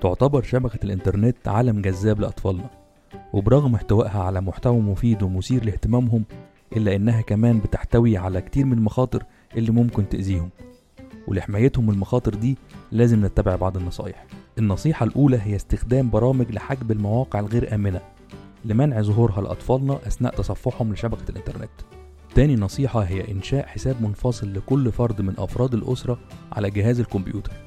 تعتبر شبكة الإنترنت عالم جذاب لأطفالنا وبرغم احتوائها على محتوى مفيد ومثير لاهتمامهم إلا إنها كمان بتحتوي على كتير من المخاطر اللي ممكن تأذيهم. ولحمايتهم من المخاطر دي لازم نتبع بعض النصايح. النصيحة الأولى هي استخدام برامج لحجب المواقع الغير آمنة لمنع ظهورها لأطفالنا أثناء تصفحهم لشبكة الإنترنت. تاني نصيحة هي إنشاء حساب منفصل لكل فرد من أفراد الأسرة على جهاز الكمبيوتر.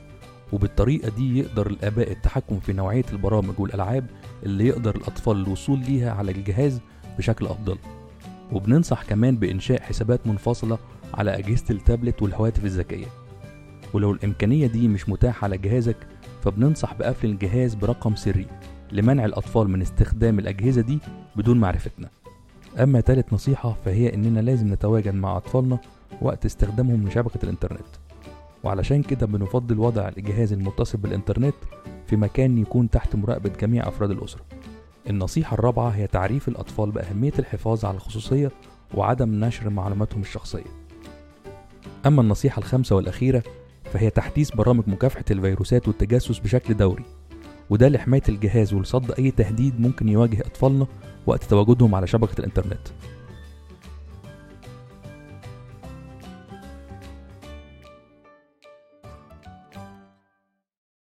وبالطريقة دي يقدر الآباء التحكم في نوعية البرامج والألعاب اللي يقدر الأطفال الوصول ليها على الجهاز بشكل أفضل. وبننصح كمان بإنشاء حسابات منفصلة على أجهزة التابلت والهواتف الذكية. ولو الإمكانية دي مش متاحة على جهازك فبننصح بقفل الجهاز برقم سري لمنع الأطفال من استخدام الأجهزة دي بدون معرفتنا. أما تالت نصيحة فهي إننا لازم نتواجد مع أطفالنا وقت استخدامهم لشبكة الإنترنت. وعلشان كده بنفضل وضع الجهاز المتصل بالإنترنت في مكان يكون تحت مراقبة جميع أفراد الأسرة. النصيحة الرابعة هي تعريف الأطفال بأهمية الحفاظ على الخصوصية وعدم نشر معلوماتهم الشخصية. أما النصيحة الخامسة والأخيرة فهي تحديث برامج مكافحة الفيروسات والتجسس بشكل دوري وده لحماية الجهاز ولصد أي تهديد ممكن يواجه أطفالنا وقت تواجدهم على شبكة الإنترنت.